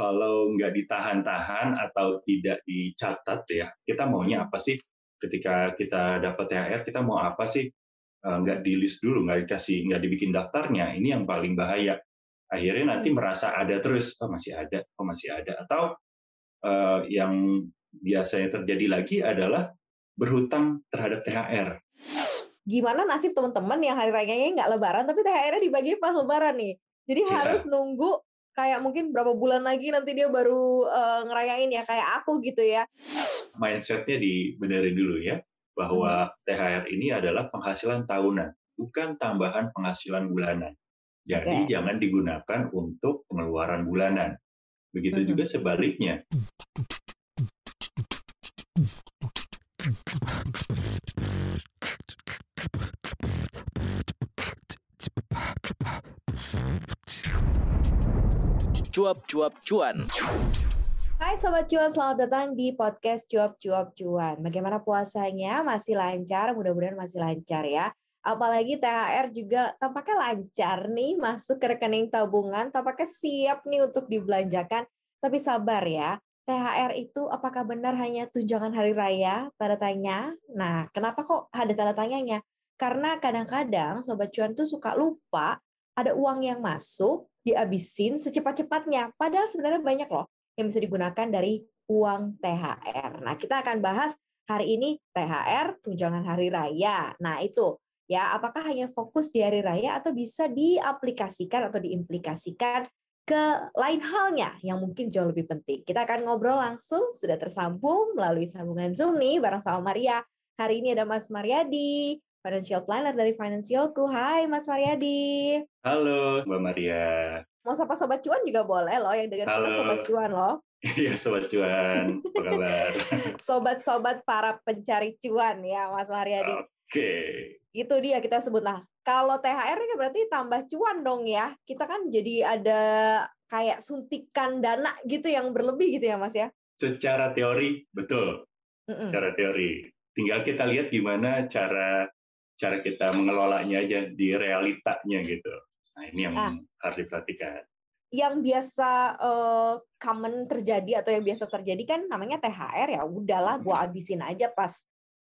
kalau nggak ditahan-tahan atau tidak dicatat ya, kita maunya apa sih ketika kita dapat THR, kita mau apa sih? Eh, nggak di list dulu, nggak dikasih, nggak dibikin daftarnya. Ini yang paling bahaya. Akhirnya nanti merasa ada terus, oh masih ada, oh masih ada. Atau uh, yang biasanya terjadi lagi adalah berhutang terhadap THR. Gimana nasib teman-teman yang hari rayanya nggak lebaran, tapi THR-nya dibagi pas lebaran nih? Jadi yeah. harus nunggu kayak mungkin berapa bulan lagi nanti dia baru uh, ngerayain ya kayak aku gitu ya. Mindsetnya dibenerin dulu ya bahwa hmm. THR ini adalah penghasilan tahunan, bukan tambahan penghasilan bulanan. Jadi okay. jangan digunakan untuk pengeluaran bulanan. Begitu hmm. juga sebaliknya. Cuap-cuap cuan. Hai Sobat Cuan, selamat datang di podcast Cuap-Cuap Cuan. Bagaimana puasanya? Masih lancar? Mudah-mudahan masih lancar ya. Apalagi THR juga tampaknya lancar nih masuk ke rekening tabungan, tampaknya siap nih untuk dibelanjakan. Tapi sabar ya, THR itu apakah benar hanya tunjangan hari raya? Tanda tanya. Nah, kenapa kok ada tanda tanyanya? Karena kadang-kadang Sobat Cuan tuh suka lupa ada uang yang masuk, dihabisin secepat-cepatnya. Padahal sebenarnya banyak loh yang bisa digunakan dari uang THR. Nah, kita akan bahas hari ini THR tunjangan hari raya. Nah, itu ya, apakah hanya fokus di hari raya atau bisa diaplikasikan atau diimplikasikan ke lain halnya yang mungkin jauh lebih penting. Kita akan ngobrol langsung, sudah tersambung melalui sambungan Zoom nih bareng sama Maria. Hari ini ada Mas Mariadi, Financial Planner dari Financialku. Hai Mas Mariadi. Halo Mbak Maria. Mau sapa Sobat Cuan juga boleh loh, yang dengan Halo. Sobat Cuan loh. Iya Sobat Cuan, apa kabar? Sobat-sobat para pencari cuan ya Mas Mariadi. Oke. Okay. Itu dia kita sebut. Nah, kalau THR ini berarti tambah cuan dong ya. Kita kan jadi ada kayak suntikan dana gitu yang berlebih gitu ya Mas ya? Secara teori, betul. Mm -mm. Secara teori. Tinggal kita lihat gimana cara cara kita mengelolanya aja di realitanya gitu. Nah ini yang ah. harus diperhatikan. Yang biasa uh, common terjadi atau yang biasa terjadi kan namanya THR ya udahlah gue habisin aja pas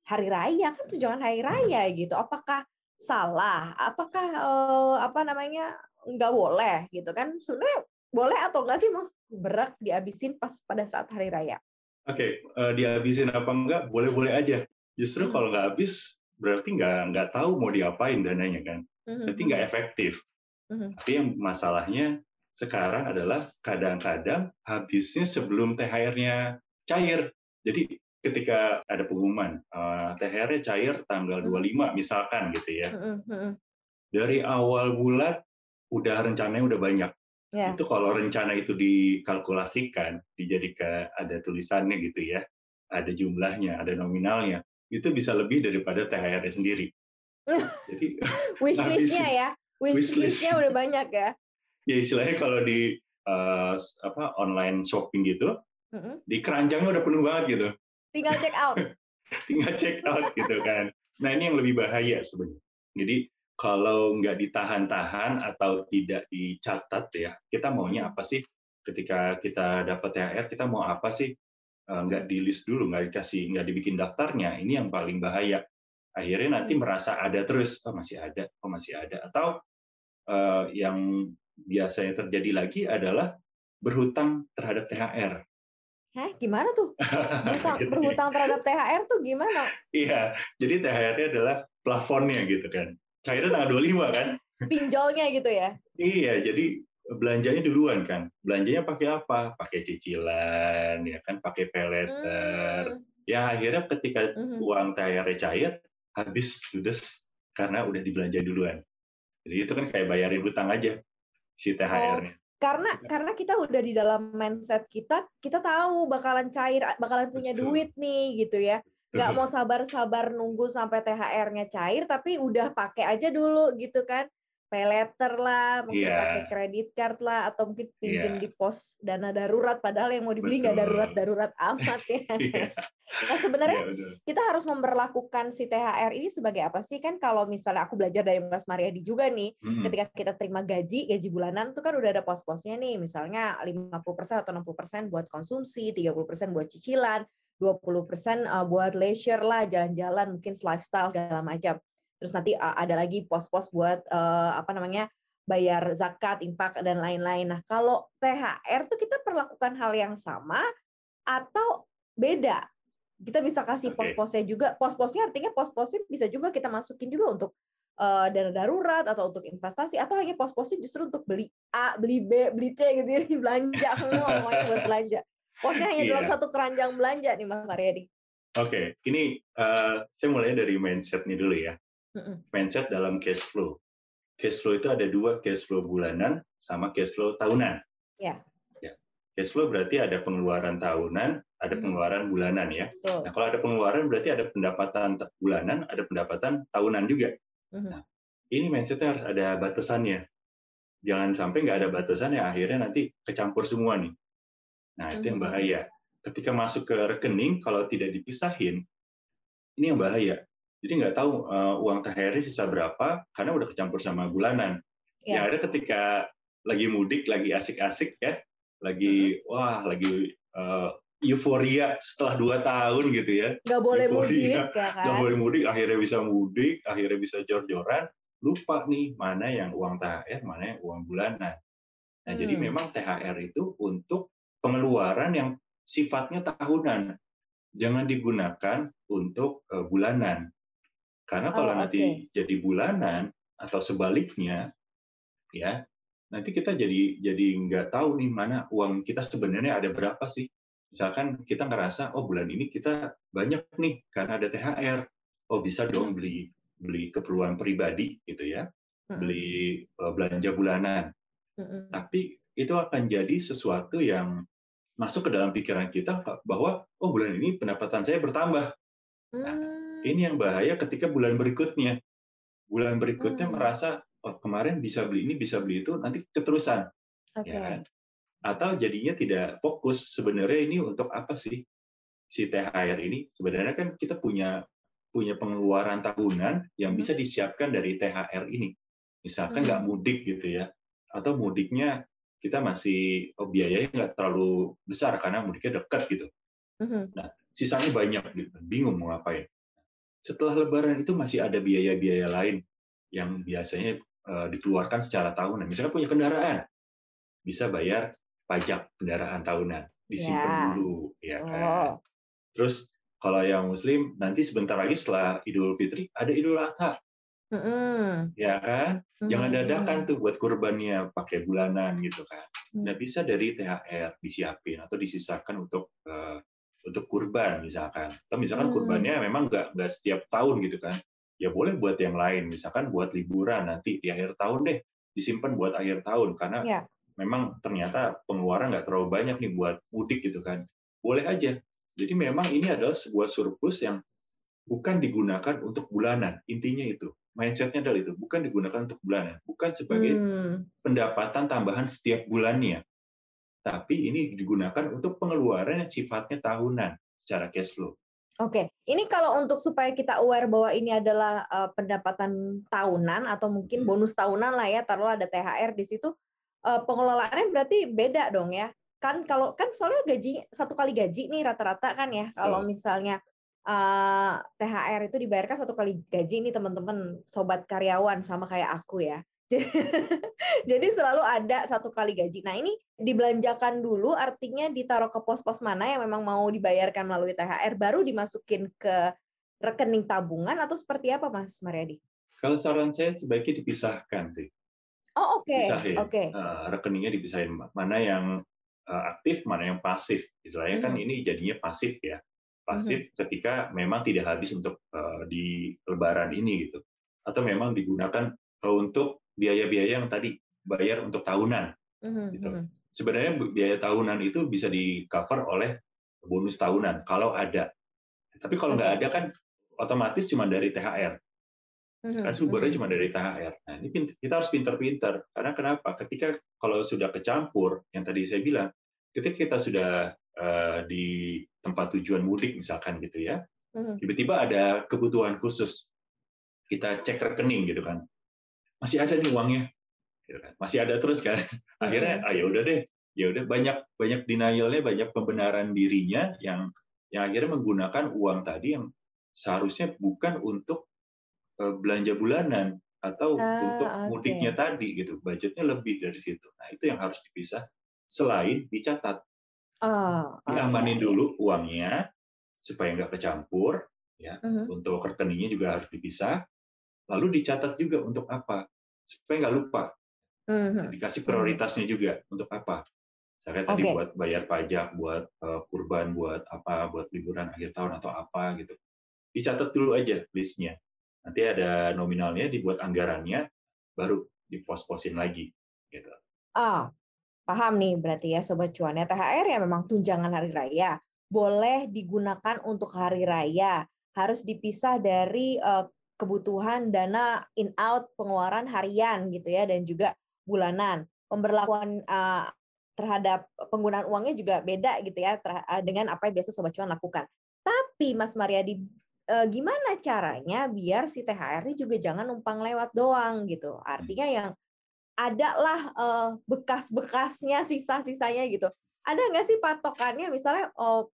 hari raya kan tujuan hari raya gitu. Apakah salah? Apakah uh, apa namanya nggak boleh gitu kan? Sebenarnya boleh atau enggak sih mas berak dihabisin pas pada saat hari raya? Oke, okay, uh, dihabisin apa enggak boleh-boleh aja. Justru hmm. kalau nggak habis berarti nggak nggak tahu mau diapain dananya kan mm-hmm. berarti nggak efektif mm-hmm. tapi yang masalahnya sekarang adalah kadang-kadang habisnya sebelum THR-nya cair jadi ketika ada pengumuman uh, THR-nya cair tanggal 25 mm-hmm. misalkan gitu ya dari awal bulan udah rencananya udah banyak yeah. itu kalau rencana itu dikalkulasikan dijadikan ada tulisannya gitu ya ada jumlahnya ada nominalnya itu bisa lebih daripada THR sendiri. Jadi wishlistnya ya, wishlistnya udah banyak ya. Ya istilahnya kalau di uh, apa online shopping gitu, mm-hmm. di keranjangnya udah penuh banget gitu. Tinggal check out. Tinggal check out gitu kan. Nah ini yang lebih bahaya sebenarnya. Jadi kalau nggak ditahan-tahan atau tidak dicatat ya, kita maunya apa sih? Ketika kita dapat THR, kita mau apa sih? Eh, nggak di list dulu, nggak dikasih, nggak dibikin daftarnya, ini yang paling bahaya. Akhirnya nanti hmm. merasa ada terus, oh masih ada, oh masih ada. Atau uh, yang biasanya terjadi lagi adalah berhutang terhadap THR. Hah, gimana tuh? Berhutang, gitu, berhutang terhadap THR tuh gimana? Iya, jadi THR-nya adalah plafonnya gitu kan. Cairnya tanggal 25 kan? Pinjolnya gitu ya? Iya, jadi belanjanya duluan kan. Belanjanya pakai apa? Pakai cicilan, ya kan, pakai peleter. Hmm. Ya akhirnya ketika hmm. uang THR cair, habis ludes karena udah dibelanja duluan. Jadi itu kan kayak bayarin hutang aja si THR-nya. Oh, karena karena kita udah di dalam mindset kita, kita tahu bakalan cair, bakalan punya Betul. duit nih gitu ya. Nggak mau sabar-sabar nunggu sampai THR-nya cair, tapi udah pakai aja dulu gitu kan pay letter lah, mungkin yeah. pakai kredit card lah, atau mungkin pinjam yeah. di pos dana darurat, padahal yang mau dibeli nggak darurat-darurat amat ya. yeah. Nah sebenarnya yeah, kita harus memperlakukan si THR ini sebagai apa sih kan? Kalau misalnya aku belajar dari Mas Mariadi juga nih, hmm. ketika kita terima gaji, gaji bulanan itu kan udah ada pos-posnya nih, misalnya 50% atau 60% buat konsumsi, 30% buat cicilan, 20% eh, buat leisure lah, jalan-jalan, mungkin lifestyle segala macam terus nanti ada lagi pos-pos buat uh, apa namanya bayar zakat, infak dan lain-lain. Nah, kalau THR tuh kita perlakukan hal yang sama atau beda? Kita bisa kasih okay. pos-posnya juga. Pos-posnya artinya pos-posnya bisa juga kita masukin juga untuk uh, dana darurat atau untuk investasi atau hanya pos-posnya justru untuk beli A, beli B, beli C gitu ya, belanja semua semuanya buat belanja. Posnya hanya yeah. dalam satu keranjang belanja nih Mas Aryadi. Oke, okay. ini uh, saya mulai dari mindset nih dulu ya mindset dalam cash flow. Cash flow itu ada dua, cash flow bulanan sama cash flow tahunan. Ya. ya. Cash flow berarti ada pengeluaran tahunan, ada pengeluaran bulanan ya. Betul. Nah, kalau ada pengeluaran berarti ada pendapatan bulanan, ada pendapatan tahunan juga. Nah, ini mindsetnya harus ada batasannya. Jangan sampai nggak ada batasan ya akhirnya nanti kecampur semua nih. Nah, itu yang bahaya. Ketika masuk ke rekening, kalau tidak dipisahin, ini yang bahaya jadi nggak tahu uh, uang THR sisa berapa karena udah kecampur sama bulanan. Yeah. Ya ada ketika lagi mudik, lagi asik-asik ya, lagi mm-hmm. wah lagi uh, euforia setelah dua tahun gitu ya. Nggak boleh euforia, mudik ya kan? Nggak boleh mudik, akhirnya bisa mudik, akhirnya bisa jor-joran, lupa nih mana yang uang THR, mana yang uang bulanan. Nah, hmm. jadi memang THR itu untuk pengeluaran yang sifatnya tahunan. Jangan digunakan untuk uh, bulanan. Karena oh, kalau oh, nanti jadi bulanan atau sebaliknya, ya nanti kita jadi jadi nggak tahu nih mana uang kita sebenarnya ada berapa sih. Misalkan kita ngerasa oh bulan ini kita banyak nih karena ada THR, oh bisa dong hmm. beli beli keperluan pribadi gitu ya, hmm. beli uh, belanja bulanan. Hmm. Tapi itu akan jadi sesuatu yang masuk ke dalam pikiran kita bahwa oh bulan ini pendapatan saya bertambah. Nah, ini yang bahaya ketika bulan berikutnya. Bulan berikutnya hmm. merasa oh, kemarin bisa beli ini, bisa beli itu, nanti keterusan. Okay. Ya kan? Atau jadinya tidak fokus sebenarnya ini untuk apa sih si THR ini? Sebenarnya kan kita punya punya pengeluaran tahunan yang hmm. bisa disiapkan dari THR ini. Misalkan nggak hmm. mudik gitu ya, atau mudiknya kita masih oh, biayanya nggak terlalu besar karena mudiknya dekat gitu. Hmm. Nah, sisanya banyak gitu, bingung mau ngapain. Setelah Lebaran itu masih ada biaya-biaya lain yang biasanya uh, dikeluarkan secara tahunan. Misalnya punya kendaraan, bisa bayar pajak kendaraan tahunan, disimpan yeah. dulu, ya kan. Oh. Terus kalau yang Muslim nanti sebentar lagi setelah Idul Fitri ada Idul Adha, mm -hmm. ya kan. Jangan dadakan tuh buat kurbannya pakai bulanan gitu kan. Nah bisa dari THR disiapin atau disisakan untuk uh, untuk kurban misalkan. Atau misalkan hmm. kurbannya memang nggak nggak setiap tahun gitu kan. Ya boleh buat yang lain, misalkan buat liburan nanti di akhir tahun deh disimpan buat akhir tahun karena ya. memang ternyata pengeluaran nggak terlalu banyak nih buat mudik gitu kan. Boleh aja. Jadi memang ini adalah sebuah surplus yang bukan digunakan untuk bulanan. Intinya itu. Mindsetnya adalah itu, bukan digunakan untuk bulanan, bukan sebagai hmm. pendapatan tambahan setiap bulannya tapi ini digunakan untuk pengeluaran yang sifatnya tahunan secara cash flow. Oke, ini kalau untuk supaya kita aware bahwa ini adalah uh, pendapatan tahunan atau mungkin hmm. bonus tahunan lah ya, taruhlah ada THR di situ, uh, pengelolaannya berarti beda dong ya. Kan kalau kan soalnya gaji satu kali gaji nih rata-rata kan ya, kalau misalnya uh, eh, THR itu dibayarkan satu kali gaji nih teman-teman sobat karyawan sama kayak aku ya. Jadi selalu ada satu kali gaji. Nah ini dibelanjakan dulu artinya ditaruh ke pos-pos mana yang memang mau dibayarkan melalui THR baru dimasukin ke rekening tabungan atau seperti apa Mas Mariadi? Kalau saran saya sebaiknya dipisahkan sih. Oh oke. Okay. Oke. Okay. Uh, rekeningnya dipisahin mana yang uh, aktif, mana yang pasif. Istilahnya hmm. kan ini jadinya pasif ya. Pasif hmm. ketika memang tidak habis untuk uh, di lebaran ini gitu. Atau memang digunakan untuk biaya-biaya yang tadi bayar untuk tahunan. Mm-hmm. Gitu. Mhm. Sebenarnya biaya tahunan itu bisa di cover oleh bonus tahunan kalau ada. Tapi kalau nggak okay. ada kan otomatis cuma dari THR. Hmm, kan sumbernya hmm. cuma dari THR. Nah, ini kita harus pinter-pinter. Karena kenapa? Ketika kalau sudah kecampur, yang tadi saya bilang, ketika kita sudah uh, di tempat tujuan mudik misalkan gitu ya, hmm. tiba-tiba ada kebutuhan khusus, kita cek rekening gitu kan, masih ada nih uangnya, gitu kan. masih ada terus kan. Akhirnya, ah ya udah deh, ya udah banyak banyak denialnya, banyak pembenaran dirinya yang yang akhirnya menggunakan uang tadi yang seharusnya bukan untuk eh, belanja bulanan atau ah, untuk mudiknya tadi gitu. Budgetnya lebih dari situ. Nah itu yang harus dipisah. Selain dicatat. Oh, oh, diamanin iya, iya. dulu uangnya supaya nggak kecampur ya. Uh -huh. untuk rekeningnya juga harus dipisah lalu dicatat juga untuk apa supaya nggak lupa uh -huh. dikasih prioritasnya juga untuk apa saya tadi okay. buat bayar pajak, buat uh, kurban, buat apa, buat liburan akhir tahun atau apa gitu. Dicatat dulu aja listnya. Nanti ada nominalnya, dibuat anggarannya, baru dipos-posin lagi. Gitu. Ah, paham nih berarti ya Sobat Cuan. Ya, THR ya memang tunjangan hari raya. Boleh digunakan untuk hari raya. Harus dipisah dari uh, kebutuhan dana in-out pengeluaran harian gitu ya, dan juga bulanan. Pemberlakuan uh, terhadap penggunaan uangnya juga beda gitu ya eh, dengan apa yang biasa sobat cuan lakukan. Tapi Mas Mariadi eh, gimana caranya biar si THR juga jangan numpang lewat doang gitu. Artinya yang ada lah eh, bekas-bekasnya, sisa-sisanya gitu. Ada nggak sih patokannya misalnya oh,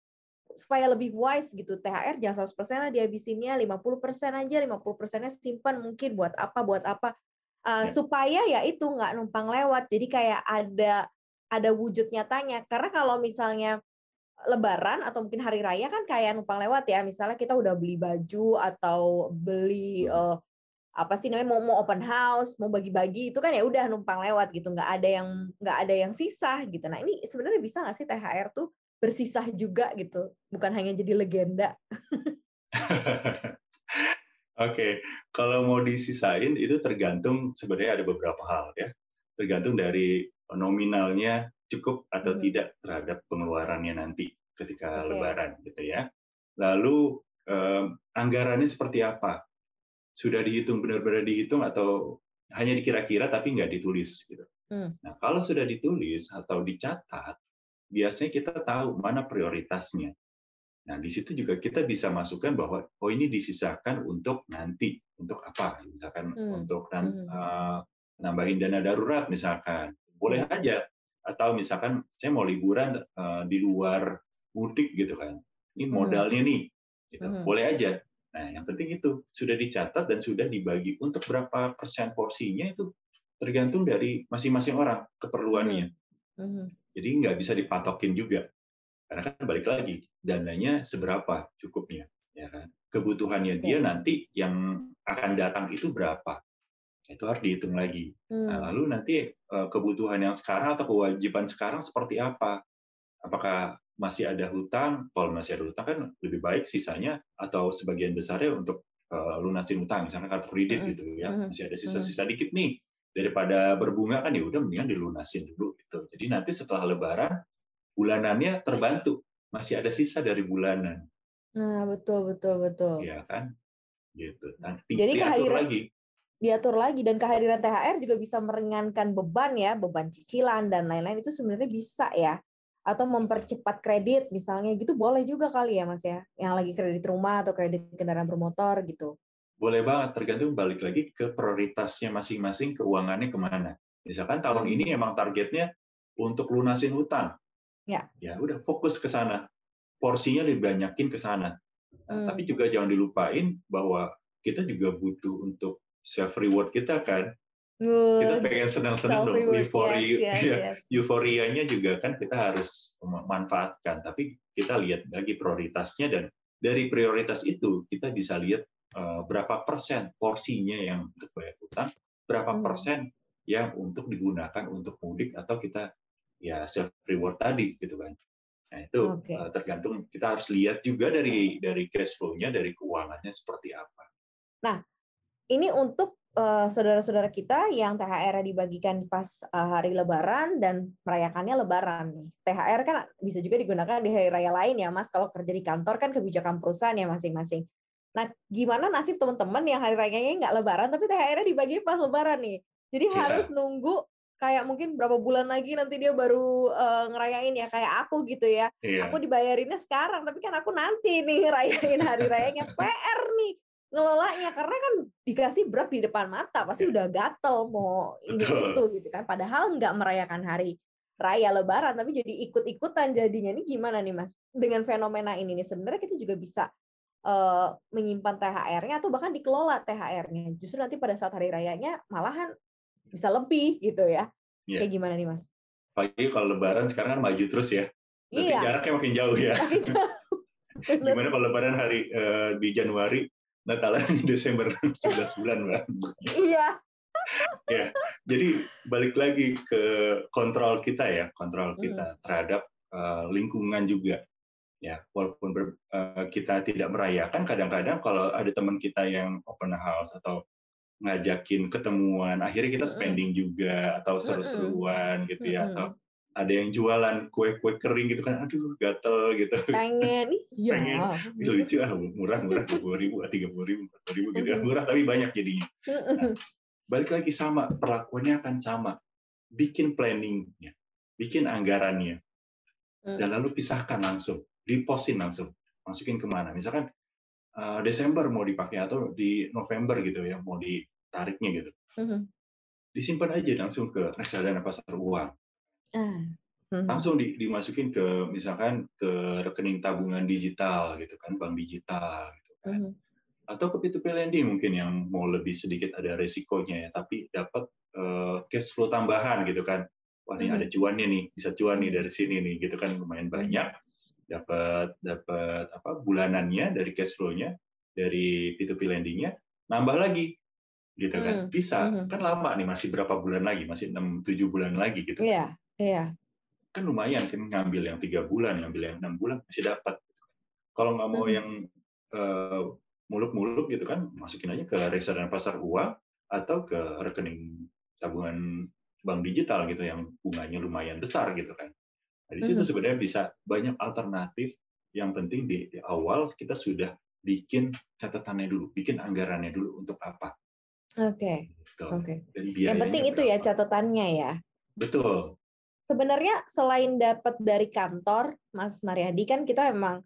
supaya lebih wise gitu THR jangan 100% lah dihabisinnya 50% aja 50 persennya simpan mungkin buat apa buat apa uh, supaya ya itu nggak numpang lewat jadi kayak ada ada wujud nyatanya. Karena kalau misalnya Lebaran atau mungkin hari raya kan kayak numpang lewat ya. Misalnya kita udah beli baju atau beli uh, apa sih namanya mau mau open house, mau bagi-bagi itu kan ya udah numpang lewat gitu. nggak ada yang nggak ada yang sisa gitu. Nah ini sebenarnya bisa nggak sih THR tuh bersisah juga gitu, bukan hanya jadi legenda. Oke, okay. kalau mau disisain itu tergantung sebenarnya ada beberapa hal ya. Tergantung dari nominalnya cukup atau hmm. tidak terhadap pengeluarannya nanti ketika okay. Lebaran gitu ya. Lalu um, anggarannya seperti apa? Sudah dihitung benar-benar dihitung atau hanya dikira-kira tapi nggak ditulis gitu. Hmm. Nah kalau sudah ditulis atau dicatat, biasanya kita tahu mana prioritasnya. Nah di situ juga kita bisa masukkan bahwa oh ini disisakan untuk nanti untuk apa? Misalkan hmm. untuk hmm. Uh, nambahin dana darurat misalkan boleh aja atau misalkan saya mau liburan uh, di luar mudik gitu kan ini hmm. modalnya nih gitu. Hmm. boleh aja nah yang penting itu sudah dicatat dan sudah dibagi untuk berapa persen porsinya itu tergantung dari masing-masing orang keperluannya hmm. Jadi nggak bisa dipatokin juga karena kan balik lagi dananya seberapa cukupnya ya kan kebutuhannya dia nanti yang akan datang itu berapa itu harus dihitung lagi. Nah, hmm. Nah, lalu nanti eh, kebutuhan yang sekarang atau kewajiban sekarang seperti apa? Apakah masih ada hutang? Kalau masih ada hutang kan lebih baik sisanya atau sebagian besarnya untuk uh, lunasin hutang, misalnya kartu kredit hmm. gitu ya. Hmm. Masih ada sisa-sisa hmm. dikit nih daripada berbunga kan ya udah mendingan dilunasin dulu. Jadi nanti setelah lebaran bulanannya terbantu, masih ada sisa dari bulanan. Nah, betul betul betul. Iya kan? Gitu. Nanti Jadi kehadiran lagi diatur lagi dan kehadiran THR juga bisa meringankan beban ya, beban cicilan dan lain-lain itu sebenarnya bisa ya. Atau mempercepat kredit misalnya gitu boleh juga kali ya Mas ya, yang lagi kredit rumah atau kredit kendaraan bermotor gitu. Boleh banget, tergantung balik lagi ke prioritasnya masing-masing keuangannya ke mana. Misalkan tahun ini emang targetnya untuk lunasin hutang. Ya. Ya udah fokus ke sana. Porsinya dibanyakin ke sana. Nah, hmm. Tapi juga jangan dilupain bahwa kita juga butuh untuk self reward kita kan Good. kita pengen senang-senang dong euforia yes, yes, ya, yes. euforianya juga kan kita harus manfaatkan tapi kita lihat lagi prioritasnya dan dari prioritas itu kita bisa lihat uh, berapa persen porsinya yang untuk bayar utang berapa hmm. persen yang untuk digunakan untuk mudik atau kita ya self reward tadi gitu kan nah itu okay. uh, tergantung kita harus lihat juga dari dari cash flow-nya dari keuangannya seperti apa nah ini untuk uh, saudara-saudara kita yang THR dibagikan pas uh, hari Lebaran dan merayakannya Lebaran nih. THR kan bisa juga digunakan di hari raya lain ya, Mas. Kalau kerja di kantor kan kebijakan perusahaan ya masing-masing. Nah, gimana nasib teman-teman yang hari rayanya nggak lebaran tapi THR-nya dibagi pas lebaran nih. Jadi yeah. harus nunggu kayak mungkin berapa bulan lagi nanti dia baru uh, ngerayain ya kayak aku gitu ya. Yeah. Aku dibayarinnya sekarang tapi kan aku nanti nih ngerayain hari rayanya PR nih ngelolanya. Karena kan dikasih berat di depan mata pasti udah gatel mau ini itu gitu kan. Padahal nggak merayakan hari raya lebaran tapi jadi ikut-ikutan jadinya. Ini gimana nih mas? Dengan fenomena ini nih sebenarnya kita juga bisa uh, menyimpan THR-nya atau bahkan dikelola THR-nya justru nanti pada saat hari rayanya malahan bisa lebih gitu ya yeah. kayak gimana nih mas? Pagi kalau lebaran sekarang kan maju terus ya Berarti iya. jaraknya makin jauh ya. Gimana kalau lebaran hari uh, di Januari, Natalan Desember 11 bulan, Mbak. Iya. ya, jadi balik lagi ke kontrol kita ya, kontrol hmm. kita hmm. terhadap uh, lingkungan juga. Ya, walaupun ber, uh, kita tidak merayakan, kadang-kadang kalau ada teman kita yang open house atau ngajakin ketemuan, akhirnya kita spending juga atau seru-seruan gitu ya, atau ada yang jualan kue-kue kering gitu kan, aduh gatel gitu. Pengen, iya. Pengen, itu lucu ah murah murah dua puluh ribu, tiga puluh ribu, empat puluh ribu gitu, ya. murah tapi banyak jadinya. Nah, balik lagi sama, perlakuannya akan sama. Bikin planningnya, bikin anggarannya, dan lalu pisahkan langsung, diposin langsung, masukin ke mana. Misalkan uh, Desember mau dipakai atau di November gitu ya, mau ditariknya gitu. Mm-hmm. Disimpan aja langsung ke reksadana pasar uang Hmm. Langsung di, dimasukin ke misalkan ke rekening tabungan digital gitu kan, bank digital gitu kan. Hmm. Atau ke P2P lending mungkin yang mau lebih sedikit ada resikonya ya, tapi dapat uh, cash flow tambahan gitu kan. Wah, ini ada cuannya nih, bisa cuan nih dari sini nih gitu kan lumayan banyak. Dapat dapat apa bulanannya dari cash flow-nya dari P2P lendingnya nambah lagi gitu kan. Bisa. Kan lama nih masih berapa bulan lagi? Masih 6 7 bulan lagi gitu. Iya. Iya. Kan lumayan kan ngambil yang tiga bulan, ngambil yang enam bulan masih dapat. Kalau nggak mau hmm. yang uh, muluk-muluk gitu kan, masukin aja ke reksadana pasar uang atau ke rekening tabungan bank digital gitu yang bunganya lumayan besar gitu kan. Nah, di situ hmm. sebenarnya bisa banyak alternatif. Yang penting di, di awal kita sudah bikin catatannya dulu, bikin anggarannya dulu untuk apa. Oke. Okay. Gitu. Oke. Okay. Yang penting itu ya catatannya ya. Betul sebenarnya selain dapat dari kantor, Mas Mariadi kan kita memang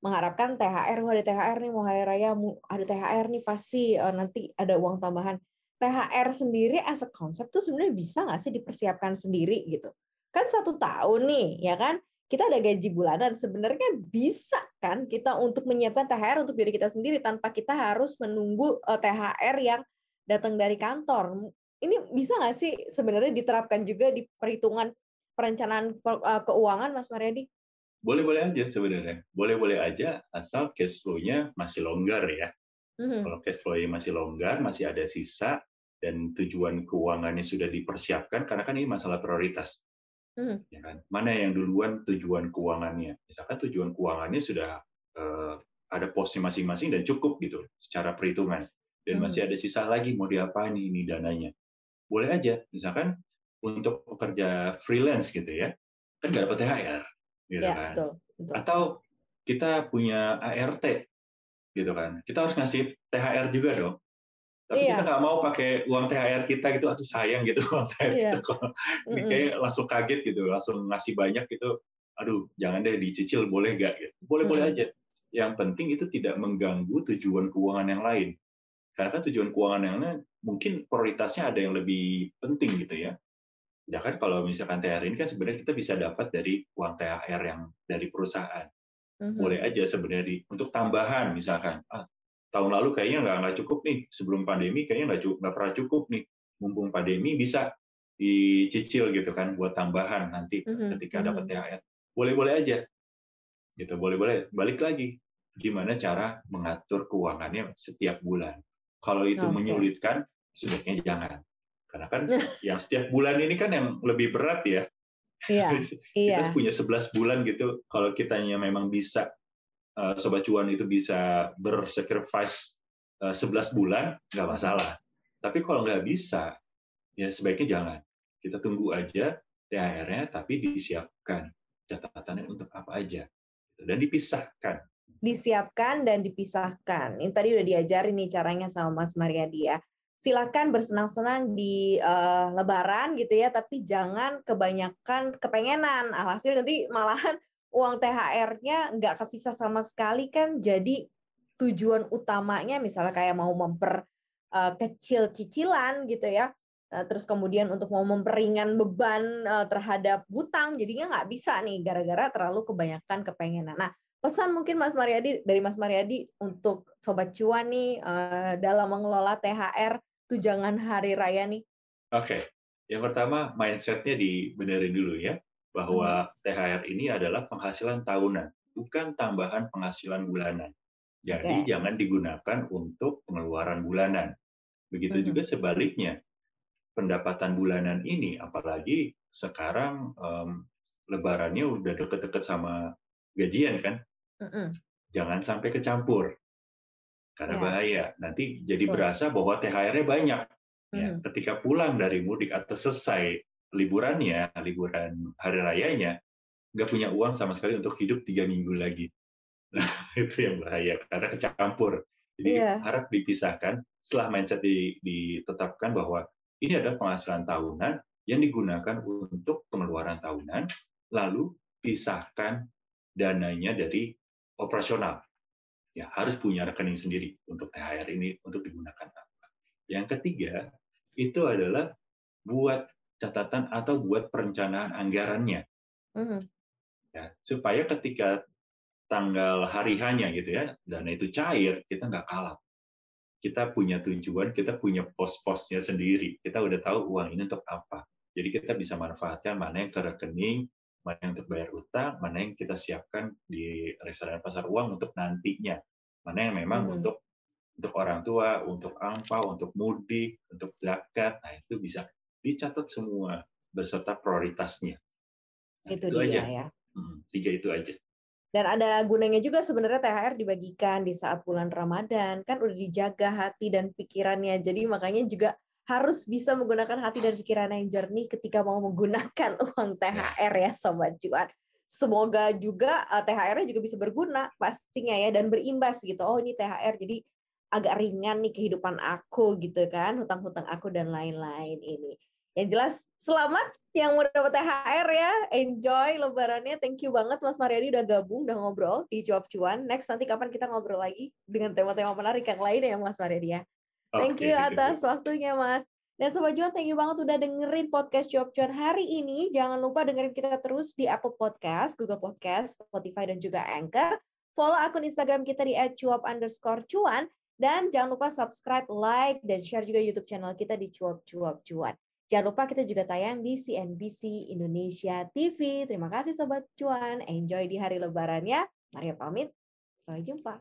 mengharapkan THR, mau ada THR nih, mau hari raya, ada THR nih pasti uh, nanti ada uang tambahan. THR sendiri as a konsep tuh sebenarnya bisa nggak sih dipersiapkan sendiri gitu? Kan satu tahun nih, ya kan? Kita ada gaji bulanan, sebenarnya bisa kan kita untuk menyiapkan THR untuk diri kita sendiri tanpa kita harus menunggu eh, THR yang datang dari kantor. Ini bisa nggak sih sebenarnya diterapkan juga di perhitungan perencanaan eh, keuangan, Mas Mariadi? Boleh-boleh aja sebenarnya. Boleh-boleh aja asal cash flow-nya masih longgar ya. Mm-hmm. Kalau cash flow-nya masih longgar, masih ada sisa, dan tujuan keuangannya sudah dipersiapkan, karena kan ini masalah prioritas. Mm-hmm. Ya kan? Mana yang duluan tujuan keuangannya? Misalkan tujuan keuangannya sudah uh, ada posnya masing-masing dan cukup gitu secara perhitungan. Dan mm-hmm. masih ada sisa lagi mau diapain ini dananya. Boleh aja. Misalkan untuk pekerja freelance gitu ya, kan nggak dapat THR, gitu ya, kan? Betul, betul. Atau kita punya ART, gitu kan? Kita harus ngasih THR juga dong. Tapi iya. kita nggak mau pakai uang THR kita gitu, atau sayang gitu uang THR iya. kita. Ini kayak langsung kaget gitu, langsung ngasih banyak gitu. Aduh, jangan deh dicicil, boleh nggak? Gitu. Boleh-boleh aja. Yang penting itu tidak mengganggu tujuan keuangan yang lain. Karena kan tujuan keuangan yang lain mungkin prioritasnya ada yang lebih penting gitu ya. Ya kan kalau misalkan THR ini kan sebenarnya kita bisa dapat dari uang THR yang dari perusahaan. Mm-hmm. Boleh aja sebenarnya di, untuk tambahan misalkan. Ah, tahun lalu kayaknya nggak nggak cukup nih sebelum pandemi kayaknya nggak cukup nggak pernah cukup nih mumpung pandemi bisa dicicil gitu kan buat tambahan nanti mm-hmm. ketika mm-hmm. dapat THR boleh boleh aja gitu boleh boleh balik lagi gimana cara mengatur keuangannya setiap bulan kalau itu okay. menyulitkan sebaiknya jangan karena kan yang setiap bulan ini kan yang lebih berat ya. Iya. kita iya. punya 11 bulan gitu. Kalau kitanya memang bisa uh, sobat cuan itu bisa bersacrifice uh, 11 bulan nggak masalah. Tapi kalau nggak bisa ya sebaiknya jangan. Kita tunggu aja THR-nya tapi disiapkan catatannya untuk apa aja dan dipisahkan disiapkan dan dipisahkan. Ini tadi udah diajarin nih caranya sama Mas Mariadi ya. Silakan bersenang-senang di uh, Lebaran gitu ya, tapi jangan kebanyakan kepengenan. Alhasil nanti malahan uang THR-nya nggak kesisa sama sekali kan. Jadi tujuan utamanya misalnya kayak mau memper uh, kecil cicilan gitu ya. Uh, terus kemudian untuk mau memperingan beban uh, terhadap hutang jadinya nggak bisa nih gara-gara terlalu kebanyakan kepengenan. Nah pesan mungkin Mas Mariadi dari Mas Mariadi untuk sobat cuan nih uh, dalam mengelola THR tujangan hari raya nih. Oke okay. yang pertama mindsetnya dibenerin dulu ya bahwa hmm. THR ini adalah penghasilan tahunan, bukan tambahan penghasilan bulanan. Jadi okay. jangan digunakan untuk pengeluaran bulanan. Begitu hmm. juga sebaliknya, pendapatan bulanan ini, apalagi sekarang um, lebarannya udah deket-deket sama gajian kan, hmm. jangan sampai kecampur karena yeah. bahaya. Nanti jadi berasa bahwa THR-nya banyak. Ya, ketika pulang dari mudik atau selesai liburannya, liburan hari rayanya, nggak punya uang sama sekali untuk hidup tiga minggu lagi. Nah, itu yang bahaya karena kecampur. Jadi yeah. harap dipisahkan setelah mindset ditetapkan bahwa ini adalah penghasilan tahunan yang digunakan untuk pengeluaran tahunan, lalu pisahkan dananya dari operasional. Ya, harus punya rekening sendiri untuk THR ini untuk digunakan apa. Yang ketiga, itu adalah buat catatan atau buat perencanaan anggarannya. Mm-hmm. Ya, supaya ketika tanggal hari hanya gitu ya, dana itu cair, kita nggak kalap. Kita punya tujuan, kita punya pos-posnya sendiri. Kita udah tahu uang ini untuk apa. Jadi kita bisa manfaatkan mana yang ke rekening, mana yang untuk bayar utang, mana yang kita siapkan di reksadana pasar uang untuk nantinya. Mana yang memang hmm. untuk untuk orang tua, untuk angpau, untuk mudik, untuk zakat. Nah, itu bisa dicatat semua beserta prioritasnya. Nah, itu, itu dia aja. ya. Hmm, tiga itu aja. Dan ada gunanya juga sebenarnya THR dibagikan di saat bulan Ramadan, kan udah dijaga hati dan pikirannya. Jadi makanya juga harus bisa menggunakan hati dan pikiran yang jernih ketika mau menggunakan uang THR ya sobat cuan. Semoga juga eh, THR-nya juga bisa berguna pastinya ya dan berimbas gitu. Oh ini THR jadi agak ringan nih kehidupan aku gitu kan, hutang-hutang aku dan lain-lain ini. Yang jelas selamat yang mau dapat THR ya. Enjoy lebarannya. Thank you banget Mas Mariadi udah gabung, udah ngobrol di Cuap Cuan. Next nanti kapan kita ngobrol lagi dengan tema-tema menarik yang lain ya Mas Mariadi ya. Thank you atas waktunya Mas. Dan Sobat Cuan, thank you banget udah dengerin podcast Cuap Cuan hari ini. Jangan lupa dengerin kita terus di Apple Podcast, Google Podcast, Spotify, dan juga Anchor. Follow akun Instagram kita di @cuap underscore cuan. Dan jangan lupa subscribe, like, dan share juga YouTube channel kita di Cuap Cuap Cuan. Jangan lupa kita juga tayang di CNBC Indonesia TV. Terima kasih Sobat Cuan. Enjoy di hari lebaran ya. Maria pamit. Sampai jumpa.